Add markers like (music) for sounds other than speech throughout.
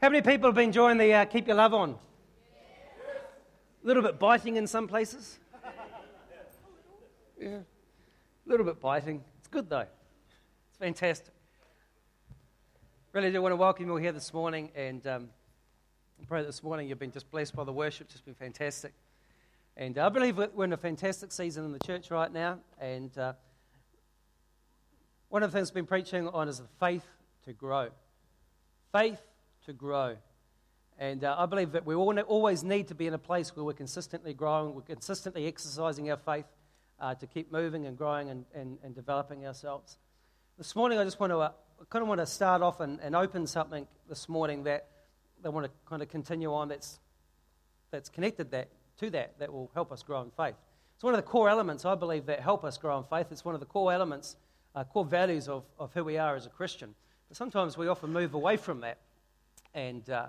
How many people have been enjoying the uh, Keep Your Love On? A little bit biting in some places. (laughs) Yeah, a little bit biting. It's good though. It's fantastic. Really do want to welcome you all here this morning, and um, pray this morning you've been just blessed by the worship. It's just been fantastic. And uh, I believe we're in a fantastic season in the church right now. And uh, one of the things we've been preaching on is the faith to grow. Faith to grow. And uh, I believe that we all ne- always need to be in a place where we're consistently growing, we're consistently exercising our faith uh, to keep moving and growing and, and, and, developing ourselves. This morning, I just want to uh, kind of want to start off and, and open something this morning that I want to kind of continue on that's, that's connected that, to that, that will help us grow in faith. It's one of the core elements, I believe, that help us grow in faith. It's one of the core elements, uh, core values of, of who we are as a Christian. But sometimes we often move away from that. And uh,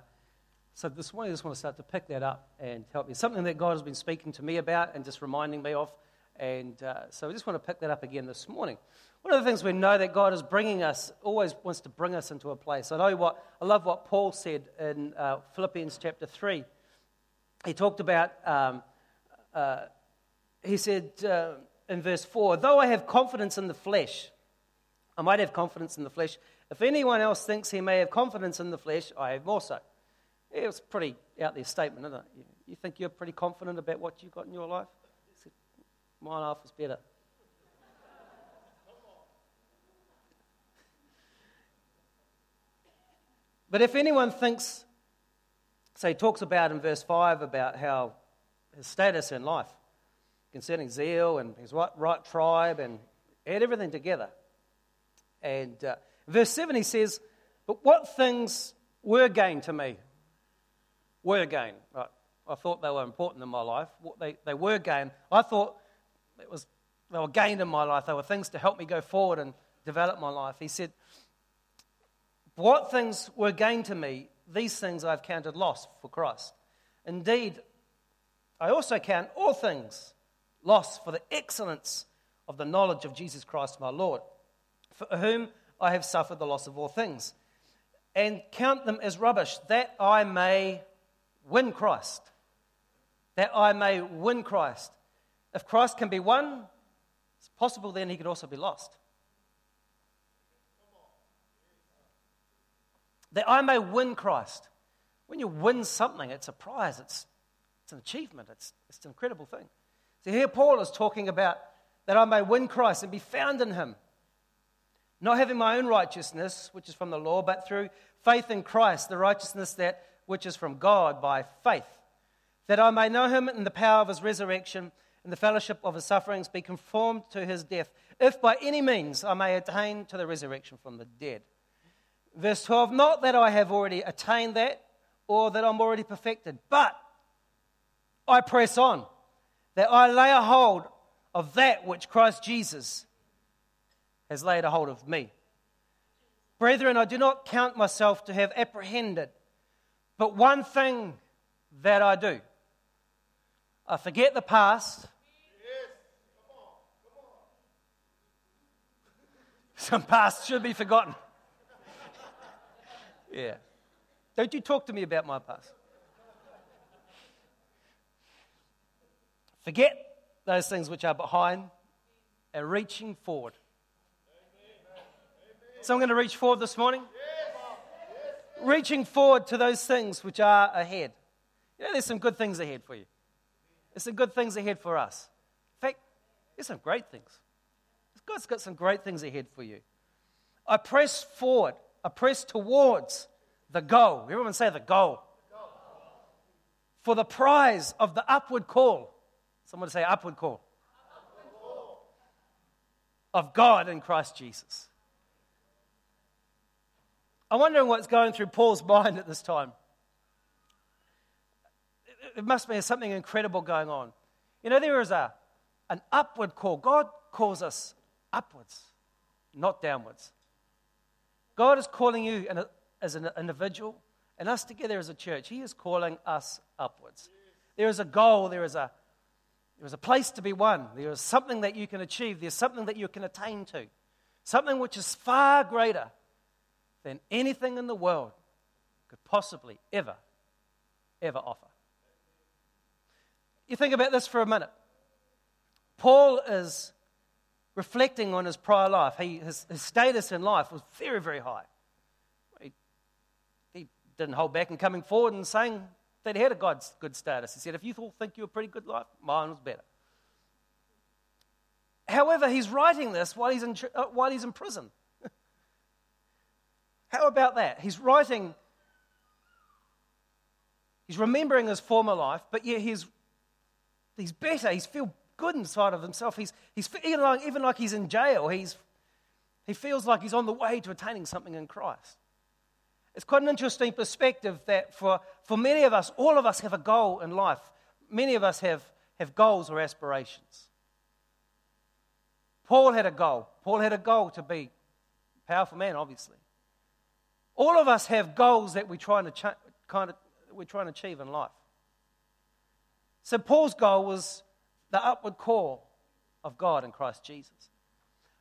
so this morning, I just want to start to pick that up and help me. Something that God has been speaking to me about and just reminding me of. And uh, so I just want to pick that up again this morning. One of the things we know that God is bringing us, always wants to bring us into a place. I know what, I love what Paul said in uh, Philippians chapter 3. He talked about, um, uh, he said uh, in verse 4, though I have confidence in the flesh, I might have confidence in the flesh, if anyone else thinks he may have confidence in the flesh, I have more so. It was pretty out there statement, isn't it? You think you're pretty confident about what you've got in your life? My life is better. But if anyone thinks, say, he talks about in verse 5 about how his status in life concerning zeal and his right, right tribe and had everything together. And uh, Verse 7, he says, But what things were gain to me? Were gain. Right. I thought they were important in my life. They, they were gain. I thought it was, they were gained in my life. They were things to help me go forward and develop my life. He said, What things were gain to me? These things I've counted loss for Christ. Indeed, I also count all things loss for the excellence of the knowledge of Jesus Christ my Lord, for whom I have suffered the loss of all things, and count them as rubbish, that I may win Christ. That I may win Christ. If Christ can be won, it's possible then he could also be lost. That I may win Christ. When you win something, it's a prize, it's, it's an achievement, it's, it's an incredible thing. So here Paul is talking about that I may win Christ and be found in him not having my own righteousness, which is from the law, but through faith in Christ, the righteousness that which is from God by faith, that I may know him in the power of his resurrection, and the fellowship of his sufferings, be conformed to his death, if by any means I may attain to the resurrection from the dead. Verse 12, not that I have already attained that, or that I'm already perfected, but I press on, that I lay a hold of that which Christ Jesus has laid a hold of me. Brethren, I do not count myself to have apprehended, but one thing that I do I forget the past. (laughs) Some past should be forgotten. (laughs) yeah. Don't you talk to me about my past. Forget those things which are behind and reaching forward so I'm going to reach forward this morning. Reaching forward to those things which are ahead. You know, there's some good things ahead for you. There's some good things ahead for us. In fact, there's some great things. God's got some great things ahead for you. I press forward. I press towards the goal. Everyone say the goal. For the prize of the upward call. Someone say upward call. Upward call. Of God in Christ Jesus. I'm wondering what's going through Paul's mind at this time. It must be something incredible going on. You know, there is a, an upward call. God calls us upwards, not downwards. God is calling you as an individual and us together as a church. He is calling us upwards. There is a goal, there is a, there is a place to be won, there is something that you can achieve, there's something that you can attain to, something which is far greater than anything in the world could possibly ever, ever offer. You think about this for a minute. Paul is reflecting on his prior life. He, his, his status in life was very, very high. He, he didn't hold back in coming forward and saying that he had a God's good status. He said, If you all think you're a pretty good life, mine was better. However, he's writing this while he's in, uh, while he's in prison. How about that? He's writing, he's remembering his former life, but yet he's, he's better. He's feel good inside of himself. He's, he's even, like, even like he's in jail. He's, he feels like he's on the way to attaining something in Christ. It's quite an interesting perspective that for, for many of us, all of us have a goal in life. Many of us have, have goals or aspirations. Paul had a goal. Paul had a goal to be a powerful man, obviously. All of us have goals that we're trying to, ch- kind of, we're trying to achieve in life. So Paul's goal was the upward call of God in Christ Jesus.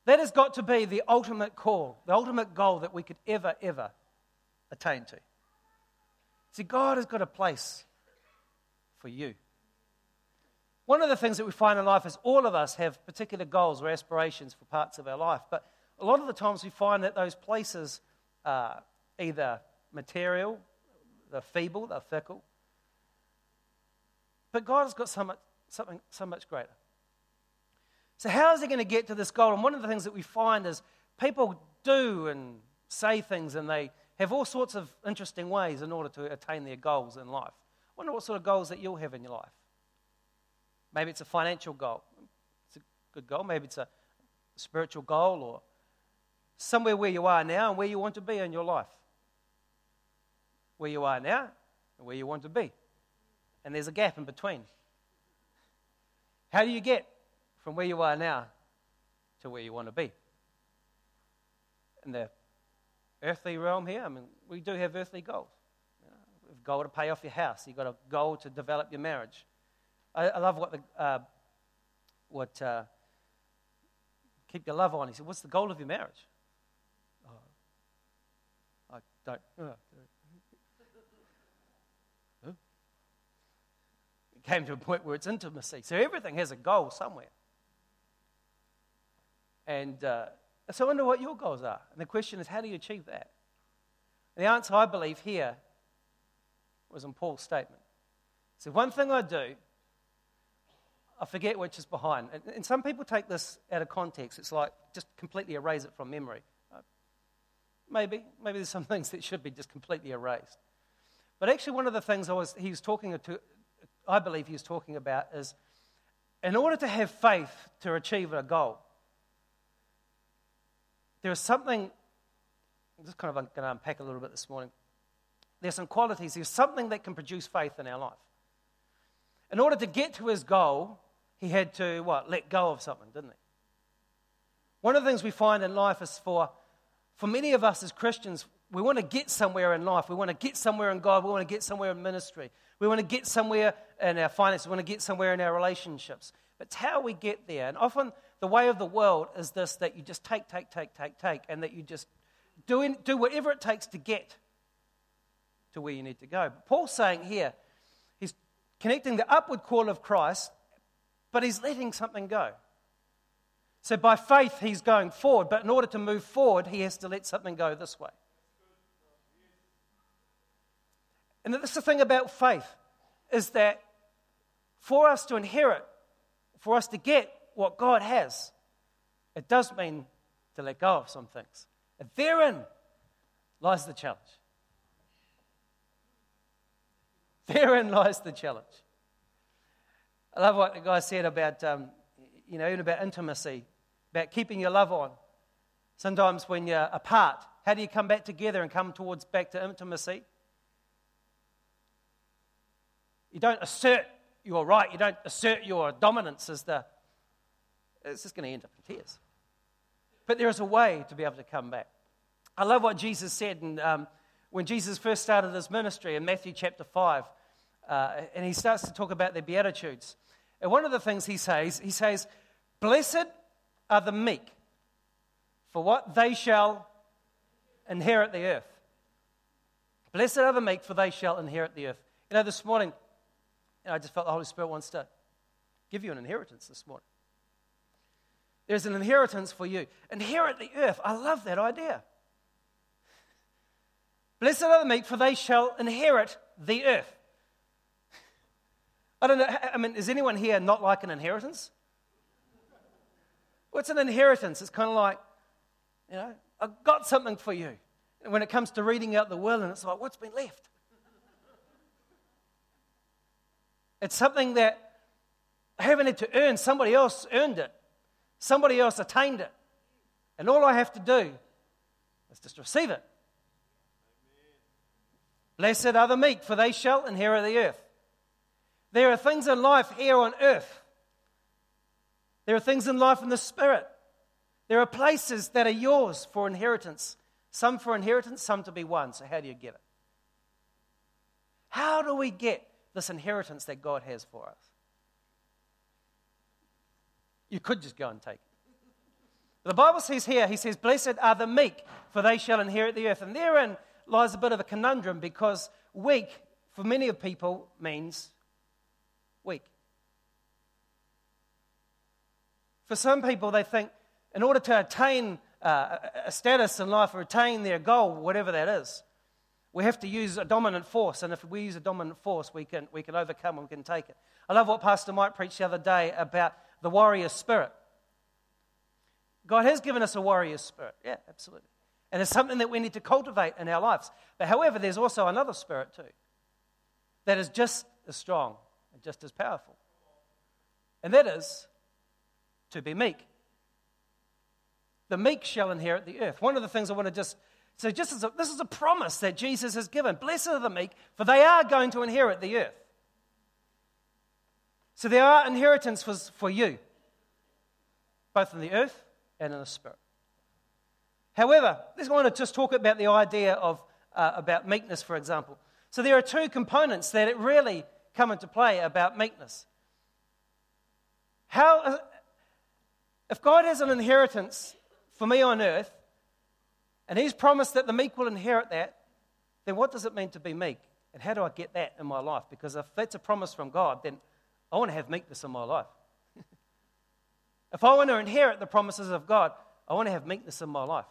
That has got to be the ultimate call, the ultimate goal that we could ever, ever attain to. See, God has got a place for you. One of the things that we find in life is all of us have particular goals or aspirations for parts of our life, but a lot of the times we find that those places are either material, they're feeble, they're fickle. But God has got so much, something so much greater. So, how is he going to get to this goal? And one of the things that we find is people do and say things and they have all sorts of interesting ways in order to attain their goals in life. I wonder what sort of goals that you'll have in your life. Maybe it's a financial goal. It's a good goal. Maybe it's a spiritual goal or somewhere where you are now and where you want to be in your life. Where you are now and where you want to be. And there's a gap in between. How do you get from where you are now to where you want to be? In the earthly realm here, I mean, we do have earthly goals. You know, goal to pay off your house. You've got a goal to develop your marriage. I, I love what the uh, what uh, keep your love on. He said, "What's the goal of your marriage?" Oh, I don't. Uh, came to a point where it's intimacy. So everything has a goal somewhere. And uh, so I wonder what your goals are. And the question is, how do you achieve that? And the answer, I believe, here was in Paul's statement. So, one thing I do, I forget which is behind. And, and some people take this out of context. It's like just completely erase it from memory. Uh, maybe. Maybe there's some (laughs) things that should be just completely erased. But actually, one of the things I was, he was talking to, I believe he was talking about is in order to have faith to achieve a goal, there is something, I'm just kind of going to unpack a little bit this morning. There's some qualities, there's something that can produce faith in our life. In order to get to his goal, he had to, what, let go of something, didn't he? One of the things we find in life is for, for many of us as Christians, we want to get somewhere in life. We want to get somewhere in God. We want to get somewhere in ministry. We want to get somewhere in our finances. We want to get somewhere in our relationships. But it's how we get there. And often the way of the world is this that you just take, take, take, take, take, and that you just do, in, do whatever it takes to get to where you need to go. But Paul's saying here, he's connecting the upward call of Christ, but he's letting something go. So by faith, he's going forward, but in order to move forward, he has to let something go this way. And this is the thing about faith is that for us to inherit, for us to get what God has, it does mean to let go of some things. And therein lies the challenge. Therein lies the challenge. I love what the guy said about, um, you know, even about intimacy, about keeping your love on. Sometimes when you're apart, how do you come back together and come towards back to intimacy? You don't assert your right, you don't assert your dominance as the it's just going to end up in tears. But there is a way to be able to come back. I love what Jesus said in, um, when Jesus first started his ministry in Matthew chapter 5. Uh, and he starts to talk about the Beatitudes. And one of the things he says, he says, Blessed are the meek, for what they shall inherit the earth. Blessed are the meek, for they shall inherit the earth. You know, this morning, I just felt the Holy Spirit wants to give you an inheritance this morning. There's an inheritance for you. Inherit the earth. I love that idea. Blessed are the meek, for they shall inherit the earth. I don't know. I mean, is anyone here not like an inheritance? What's an inheritance? It's kind of like, you know, I've got something for you. And when it comes to reading out the will, and it's like, what's been left? It's something that I haven't had to earn. Somebody else earned it, somebody else attained it. And all I have to do is just receive it. Blessed are the meek, for they shall inherit the earth. There are things in life here on earth. There are things in life in the spirit. There are places that are yours for inheritance. Some for inheritance, some to be won. So, how do you get it? How do we get this inheritance that God has for us? You could just go and take it. The Bible says here, He says, Blessed are the meek, for they shall inherit the earth. And therein lies a bit of a conundrum because weak, for many of people, means weak. For some people, they think in order to attain uh, a status in life or attain their goal, whatever that is, we have to use a dominant force. And if we use a dominant force, we can, we can overcome and we can take it. I love what Pastor Mike preached the other day about the warrior spirit. God has given us a warrior spirit. Yeah, absolutely. And it's something that we need to cultivate in our lives. But however, there's also another spirit too that is just as strong and just as powerful. And that is to be meek. The meek shall inherit the earth. One of the things I want to just so just as a, this is a promise that Jesus has given. Blessed are the meek, for they are going to inherit the earth. So there are inheritance for, for you, both in the earth and in the spirit. However, I want to just talk about the idea of uh, about meekness, for example. So there are two components that it really come into play about meekness. How, if God has an inheritance for me on earth, and He's promised that the meek will inherit that, then what does it mean to be meek? And how do I get that in my life? Because if that's a promise from God, then I want to have meekness in my life. (laughs) if I want to inherit the promises of God, I want to have meekness in my life.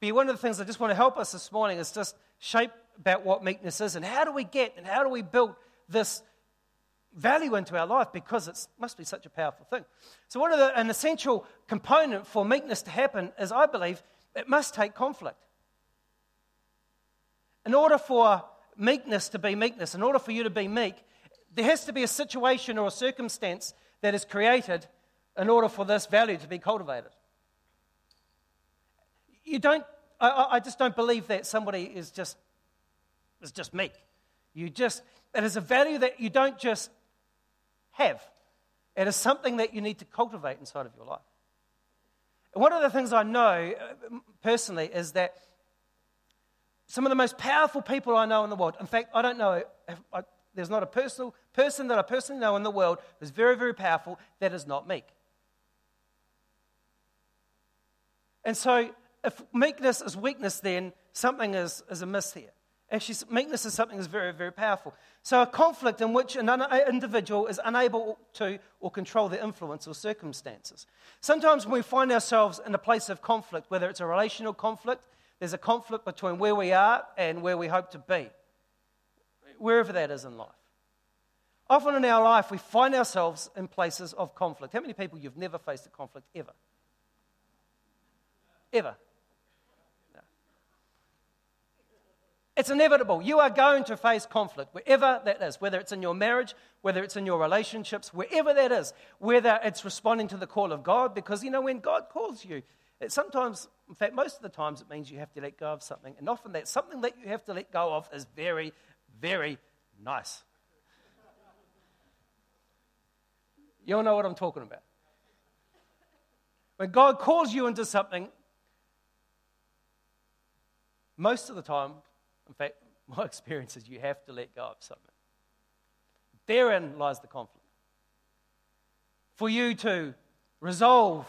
But one of the things I just want to help us this morning is just shape about what meekness is and how do we get and how do we build this value into our life because it must be such a powerful thing. So, what are the, an essential component for meekness to happen is, I believe, it must take conflict. In order for meekness to be meekness, in order for you to be meek, there has to be a situation or a circumstance that is created in order for this value to be cultivated you don't, I, I just don't believe that somebody is just, is just meek. You just, it is a value that you don't just have. It is something that you need to cultivate inside of your life. And one of the things I know uh, personally is that some of the most powerful people I know in the world, in fact, I don't know, I, there's not a personal person that I personally know in the world who's very, very powerful that is not meek. And so if meekness is weakness, then something is, is amiss here. Actually, meekness is something that's very, very powerful. So, a conflict in which an individual is unable to or control their influence or circumstances. Sometimes when we find ourselves in a place of conflict, whether it's a relational conflict, there's a conflict between where we are and where we hope to be, wherever that is in life. Often in our life, we find ourselves in places of conflict. How many people you've never faced a conflict ever? Ever. It's inevitable. You are going to face conflict, wherever that is, whether it's in your marriage, whether it's in your relationships, wherever that is, whether it's responding to the call of God, because you know, when God calls you, it sometimes, in fact, most of the times, it means you have to let go of something. And often that something that you have to let go of is very, very nice. You all know what I'm talking about. When God calls you into something, most of the time, in fact, (laughs) my experience is you have to let go of something. Therein lies the conflict. For you to resolve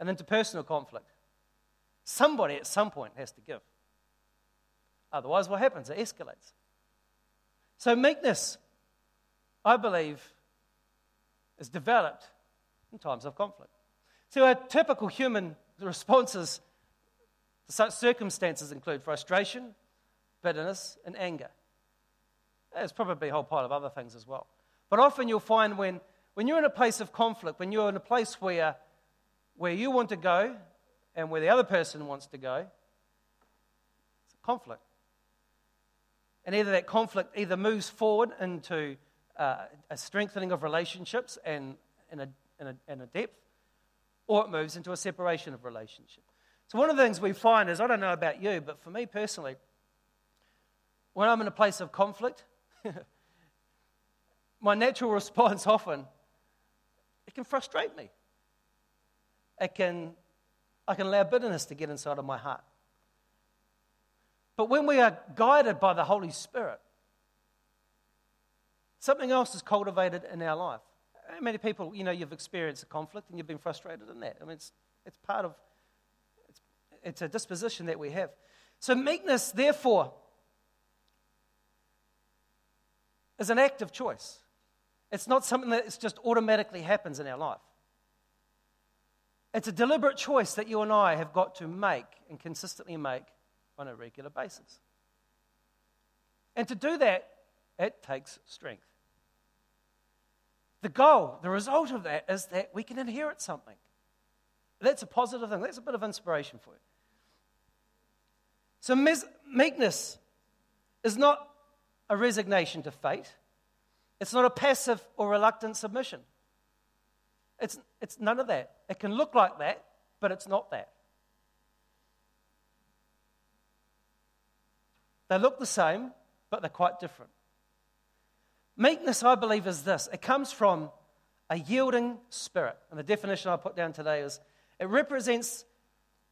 an interpersonal conflict, somebody at some point has to give. Otherwise, what happens? It escalates. So, meekness, I believe, is developed in times of conflict. So, our typical human responses to such circumstances include frustration, bitterness, and anger. There's probably a whole pile of other things as well. But often you'll find when, when you're in a place of conflict, when you're in a place where, where you want to go and where the other person wants to go, it's a conflict. And either that conflict either moves forward into uh, a strengthening of relationships and, and, a, and, a, and a depth, or it moves into a separation of relationship. So, one of the things we find is I don't know about you, but for me personally, when I'm in a place of conflict, (laughs) my natural response (laughs) often it can frustrate me. It can, I can allow bitterness to get inside of my heart. But when we are guided by the Holy Spirit, something else is cultivated in our life. Many people, you know, you've experienced a conflict and you've been frustrated in that? I mean, it's, it's part of, it's, it's a disposition that we have. So, meekness, therefore, is an act of choice. It's not something that just automatically happens in our life. It's a deliberate choice that you and I have got to make and consistently make on a regular basis. And to do that, it takes strength. The goal, the result of that is that we can inherit something. That's a positive thing. That's a bit of inspiration for you. So, meekness is not a resignation to fate, it's not a passive or reluctant submission. It's, it's none of that. It can look like that, but it's not that. They look the same, but they're quite different. Meekness, I believe, is this it comes from a yielding spirit. And the definition I put down today is it represents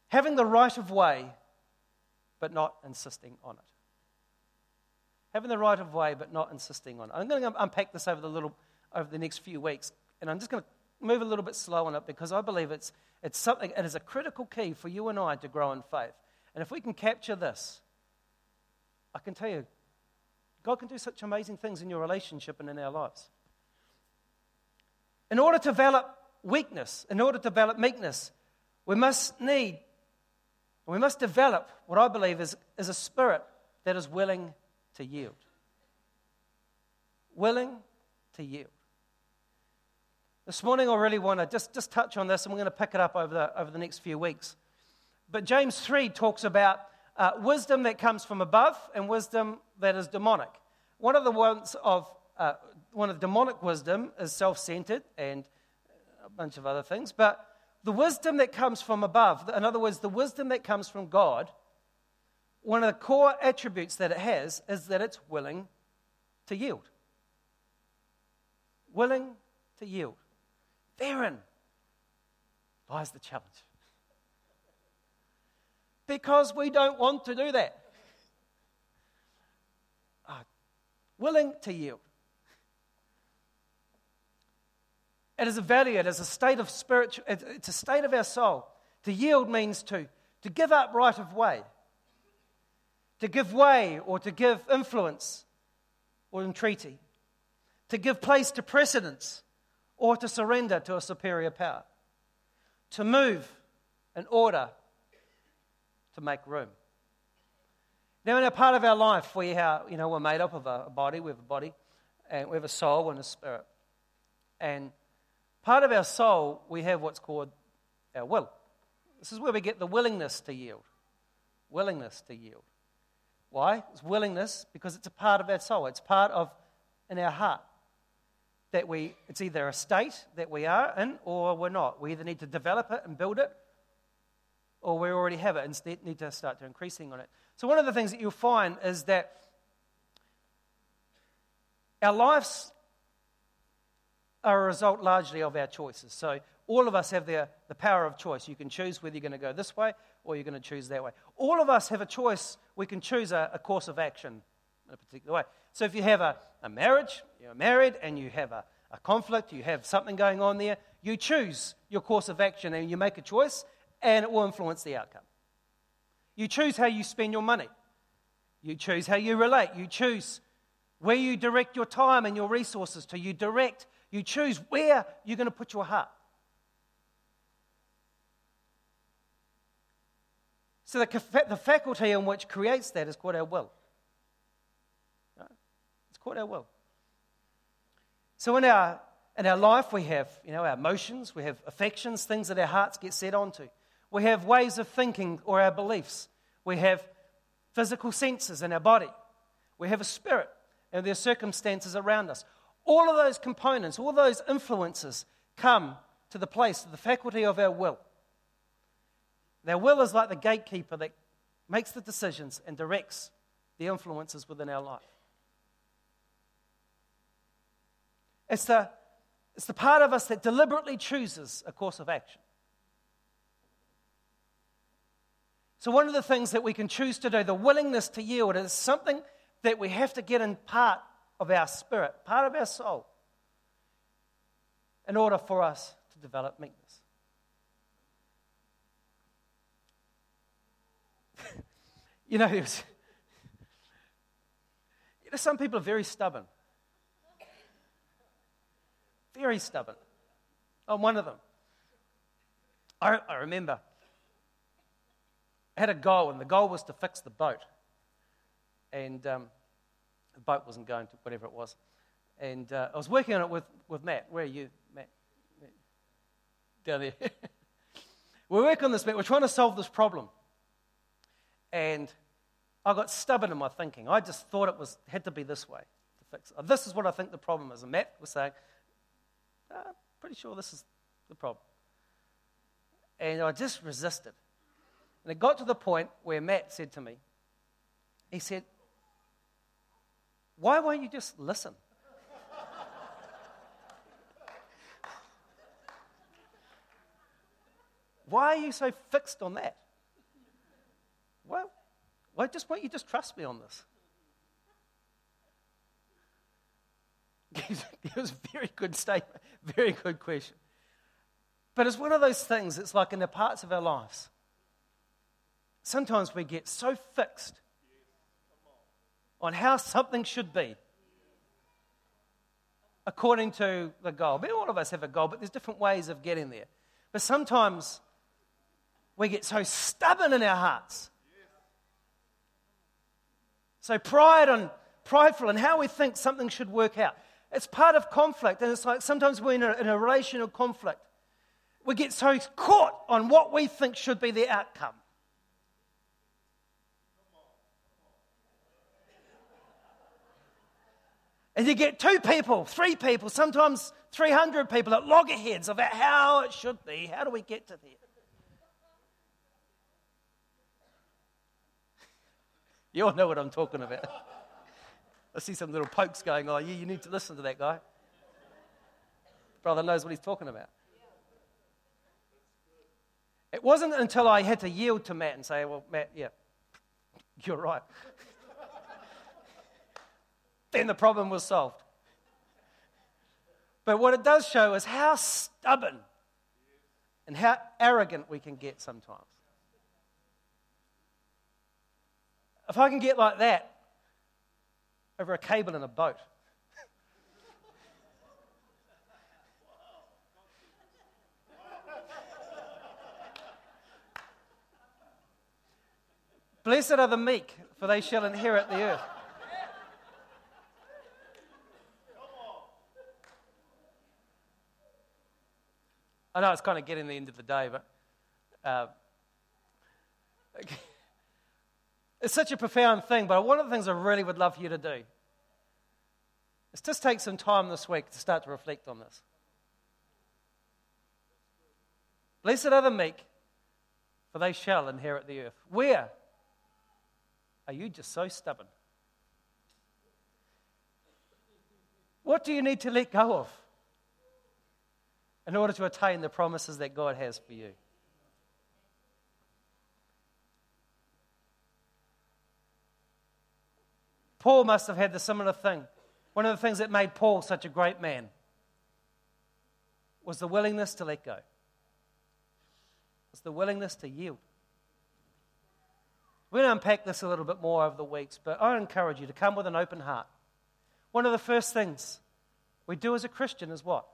having the right of way, but not insisting on it. Having the right of way, but not insisting on it. I'm going to unpack this over the, little, over the next few weeks, and I'm just going to move a little bit slow on it because I believe it's, it's something, it is a critical key for you and I to grow in faith. And if we can capture this, I can tell you, God can do such amazing things in your relationship and in our lives. In order to develop weakness, in order to develop meekness, we must need, we must develop what I believe is, is a spirit that is willing to yield. Willing to yield. This morning, I really want to just, just touch on this, and we're going to pick it up over the, over the next few weeks. But James 3 talks about uh, wisdom that comes from above and wisdom that is demonic. One of the ones of uh, one of demonic wisdom is self-centered and a bunch of other things, but the wisdom that comes from above, in other words, the wisdom that comes from God, one of the core attributes that it has is that it's willing to yield. Willing to yield. Therein lies the challenge because we don't want to do that. Uh, willing to yield. It is a value, it is a state of spiritual, it's a state of our soul. To yield means to, to give up right of way, to give way or to give influence or entreaty, to give place to precedence or to surrender to a superior power, to move in order to make room. Now, in a part of our life, we have, you know, we're made up of a body, we have a body, and we have a soul and a spirit. And part of our soul, we have what's called our will. This is where we get the willingness to yield. Willingness to yield. Why? It's willingness because it's a part of our soul. It's part of in our heart that we. It's either a state that we are in or we're not. We either need to develop it and build it, or we already have it and need to start to increasing on it. So, one of the things that you'll find is that our lives are a result largely of our choices. So, all of us have the, the power of choice. You can choose whether you're going to go this way or you're going to choose that way. All of us have a choice. We can choose a, a course of action in a particular way. So, if you have a, a marriage, you're married, and you have a, a conflict, you have something going on there, you choose your course of action and you make a choice, and it will influence the outcome. You choose how you spend your money. You choose how you relate. You choose where you direct your time and your resources to. You direct, you choose where you're going to put your heart. So the, the faculty in which creates that is called our will. It's called our will. So in our, in our life, we have you know, our emotions, we have affections, things that our hearts get set onto. We have ways of thinking or our beliefs. We have physical senses in our body. We have a spirit and their circumstances around us. All of those components, all those influences come to the place of the faculty of our will. Our will is like the gatekeeper that makes the decisions and directs the influences within our life. It's the, it's the part of us that deliberately chooses a course of action. So, one of the things that we can choose to do, the willingness to yield, is something that we have to get in part of our spirit, part of our soul, in order for us to develop meekness. You know, (laughs) was, you know, some people are very stubborn. Very stubborn. I'm one of them. I, I remember I had a goal, and the goal was to fix the boat. And um, the boat wasn't going to whatever it was. And uh, I was working on it with, with Matt. Where are you, Matt? Down there. (laughs) We're working on this, Matt. We're trying to solve this problem. And I got stubborn in my thinking. I just thought it was had to be this way to fix it. This is what I think the problem is. And Matt was saying, I'm pretty sure this is the problem. And I just resisted. And it got to the point where Matt said to me, he said, Why won't you just listen? (laughs) Why are you so fixed on that? Well, why just why don't you just trust me on this? (laughs) it was a very good statement, very good question. But it's one of those things, it's like in the parts of our lives sometimes we get so fixed on how something should be according to the goal. Mean, all of us have a goal, but there's different ways of getting there. But sometimes we get so stubborn in our hearts. So pride and prideful in how we think something should work out. It's part of conflict, and it's like sometimes we're in a, in a relational conflict. We get so caught on what we think should be the outcome. And you get two people, three people, sometimes 300 people at loggerheads about how it should be. How do we get to there? You all know what I'm talking about. I see some little pokes going, oh, yeah, you need to listen to that guy. Brother knows what he's talking about. It wasn't until I had to yield to Matt and say, well, Matt, yeah, you're right (laughs) then the problem was solved. But what it does show is how stubborn and how arrogant we can get sometimes. If I can get like that over a cable in a boat, Blessed are the meek, for they shall inherit the earth. I know it's kind of getting the end of the day, but uh, (laughs) it's such a profound thing. But one of the things I really would love for you to do is just take some time this week to start to reflect on this. Blessed are the meek, for they shall inherit the earth. Where are you just so stubborn? What do you need to let go of? in order to attain the promises that God has for you. Paul must have had the similar thing. One of the things that made Paul such a great man was the willingness to let go, was the willingness to yield. We're going to unpack this a little bit more over the weeks, but I encourage you to come with an open heart. One of the first things we do as a Christian is what?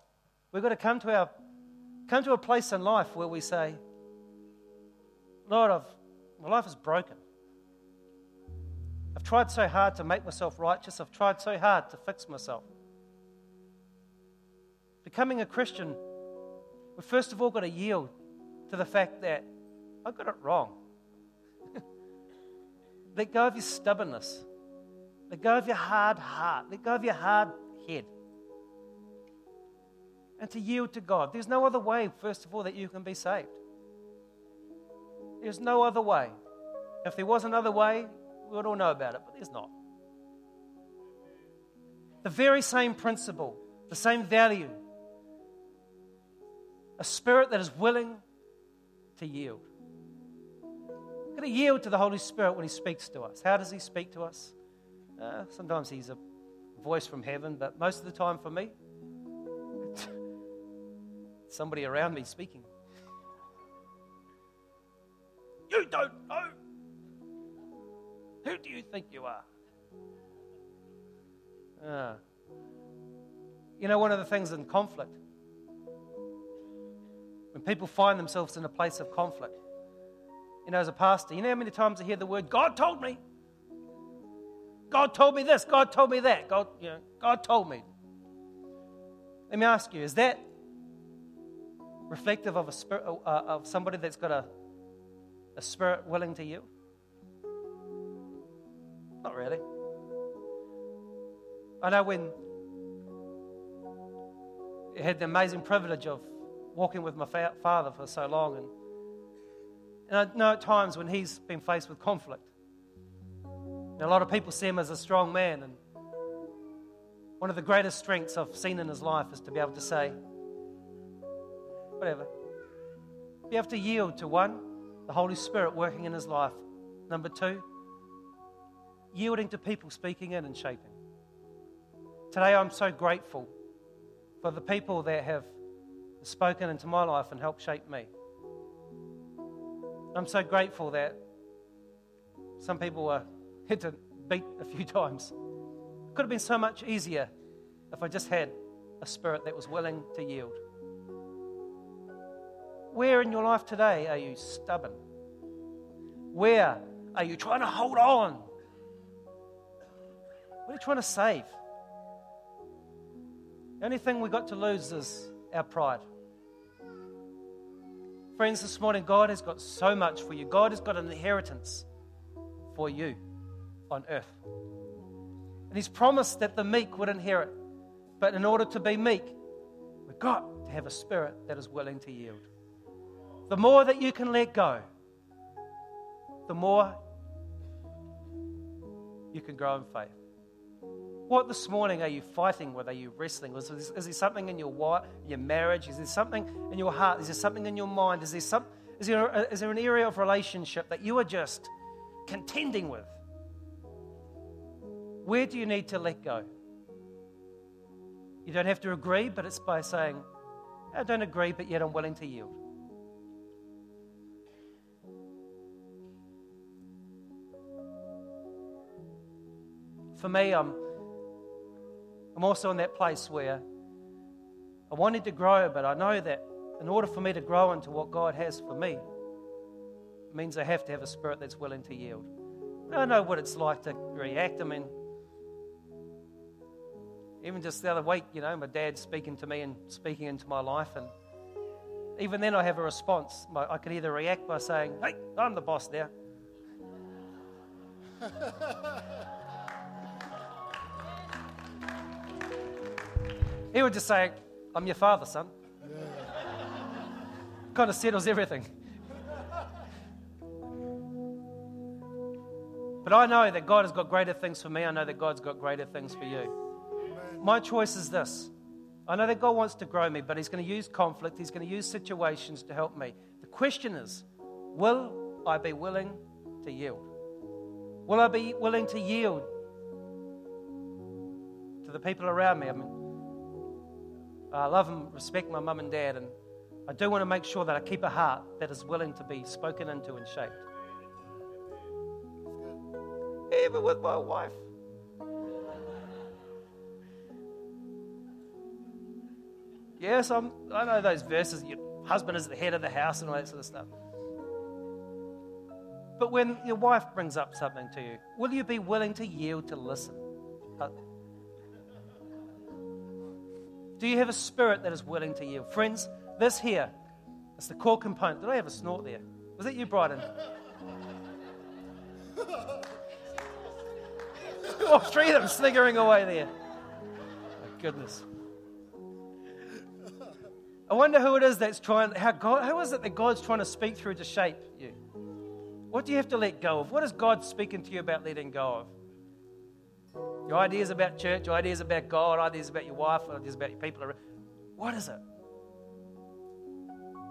We've got to come to, our, come to a place in life where we say, Lord, I've, my life is broken. I've tried so hard to make myself righteous. I've tried so hard to fix myself. Becoming a Christian, we first of all got to yield to the fact that I got it wrong. (laughs) Let go of your stubbornness. Let go of your hard heart. Let go of your hard head. And to yield to God. There's no other way, first of all, that you can be saved. There's no other way. If there was another way, we would all know about it, but there's not. The very same principle, the same value. A spirit that is willing to yield. We're going to yield to the Holy Spirit when He speaks to us. How does He speak to us? Uh, sometimes He's a voice from heaven, but most of the time for me, (laughs) somebody around me speaking. You don't know. Do you think you are? Uh, you know, one of the things in conflict, when people find themselves in a place of conflict, you know, as a pastor, you know how many times I hear the word, God told me. God told me this, God told me that, God, you know, God told me. Let me ask you, is that reflective of a spirit, uh, of somebody that's got a, a spirit willing to yield? Not really. I know when I had the amazing privilege of walking with my fa- father for so long, and, and I know at times when he's been faced with conflict. And a lot of people see him as a strong man, and one of the greatest strengths I've seen in his life is to be able to say, whatever. Be able to yield to one, the Holy Spirit working in his life. Number two, yielding to people speaking in and shaping. Today, I'm so grateful for the people that have spoken into my life and helped shape me. I'm so grateful that some people were (laughs) hit to beat a few times. It could have been so much easier if I just had a spirit that was willing to yield. Where in your life today are you stubborn? Where are you trying to hold on what are you trying to save? The only thing we've got to lose is our pride. Friends, this morning, God has got so much for you. God has got an inheritance for you on earth. And He's promised that the meek would inherit. But in order to be meek, we've got to have a spirit that is willing to yield. The more that you can let go, the more you can grow in faith. What this morning are you fighting with? Are you wrestling? Is, there something in your, your marriage? Is there something in your heart? Is there something in your mind? Is there, some, is, there is there an area of relationship that you are just contending with? Where do you need to let go? You don't have to agree, but it's by saying, I don't agree, but yet I'm willing to yield. For me, I'm I'm also in that place where I wanted to grow, but I know that in order for me to grow into what God has for me, it means I have to have a spirit that's willing to yield. I know what it's like to react. I mean, even just the other week, you know, my dad speaking to me and speaking into my life, and even then I have a response. I could either react by saying, Hey, I'm the boss now. (laughs) He would just say, I'm your father, son. Yeah. kind of settles everything. But I know that God has got greater things for me. I know that God's got greater things for you. Amen. My choice is this. I know that God wants to grow me, but He's going to use conflict, He's going to use situations to help me. The question is will I be willing to yield? Will I be willing to yield to the people around me? I mean, Uh, I love and respect my mum and dad, and I do want to make sure that I keep a heart that is willing to be spoken into and shaped. never with my wife. Yes, I'm, I know those verses. Your husband is the head of the house and all that sort of stuff. But when your wife brings up something to you, will you be willing to yield to listen? Uh, Do you have a spirit that is willing to yield? Friends, this here is the core component. Did I have a snort there? Was that you, Bryden? All (laughs) oh, three of them sniggering away there. My goodness. I wonder who it is that's trying, how, God, how is it that God's trying to speak through to shape you? What do you have to let go of? What is God speaking to you about letting go of? Your ideas about church, your ideas about God, ideas about your wife, ideas about your people. What is it?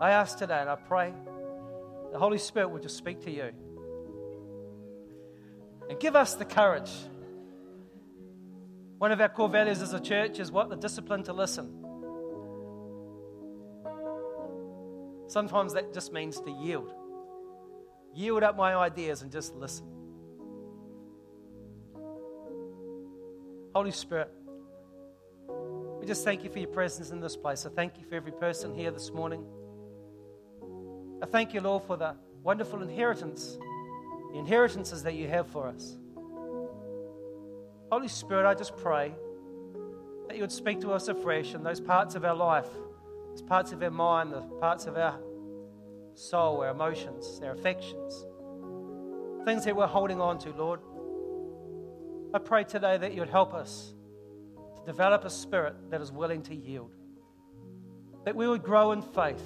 I ask today and I pray the Holy Spirit will just speak to you. And give us the courage. One of our core values as a church is what? The discipline to listen. Sometimes that just means to yield. Yield up my ideas and just listen. Holy Spirit, we just thank you for your presence in this place. I thank you for every person here this morning. I thank you, Lord, for the wonderful inheritance, the inheritances that you have for us. Holy Spirit, I just pray that you would speak to us afresh in those parts of our life those parts of our mind, the parts of our soul, our emotions, our affections, things that we're holding on to, Lord. I pray today that you'd help us to develop a spirit that is willing to yield, that we would grow in faith,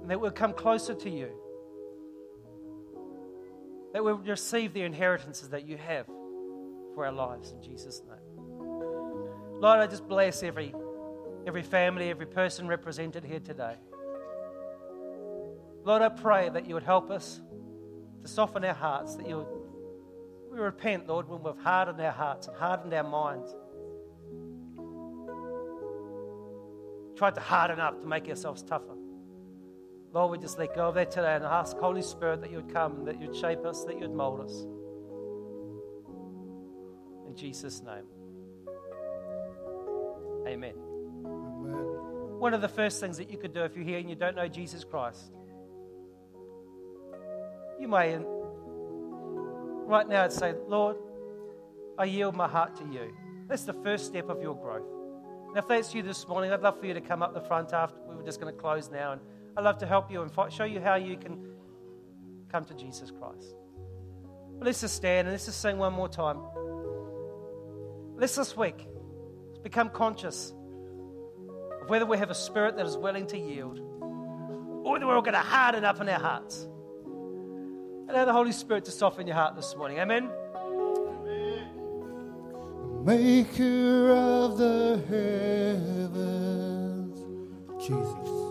and that we'd come closer to you, that we would receive the inheritances that you have for our lives in Jesus' name. Lord, I just bless every every family, every person represented here today. Lord, I pray that you would help us to soften our hearts, that you would, we repent, Lord, when we've hardened our hearts and hardened our minds. Tried to harden up to make ourselves tougher. Lord, we just let go of that today and ask Holy Spirit that you would come, that you'd shape us, that you'd mold us. In Jesus' name. Amen one of the first things that you could do if you're here and you don't know Jesus Christ, you may right now I'd say, Lord, I yield my heart to you. That's the first step of your growth. And if that's you this morning, I'd love for you to come up the front after. We were just going to close now. And I'd love to help you and show you how you can come to Jesus Christ. But let's just stand and let's just sing one more time. Let's this week become conscious of whether we have a spirit that is willing to yield or whether we're all going to harden up in our hearts. Allow the Holy Spirit to soften your heart this morning. Amen. Maker of the heavens, Jesus.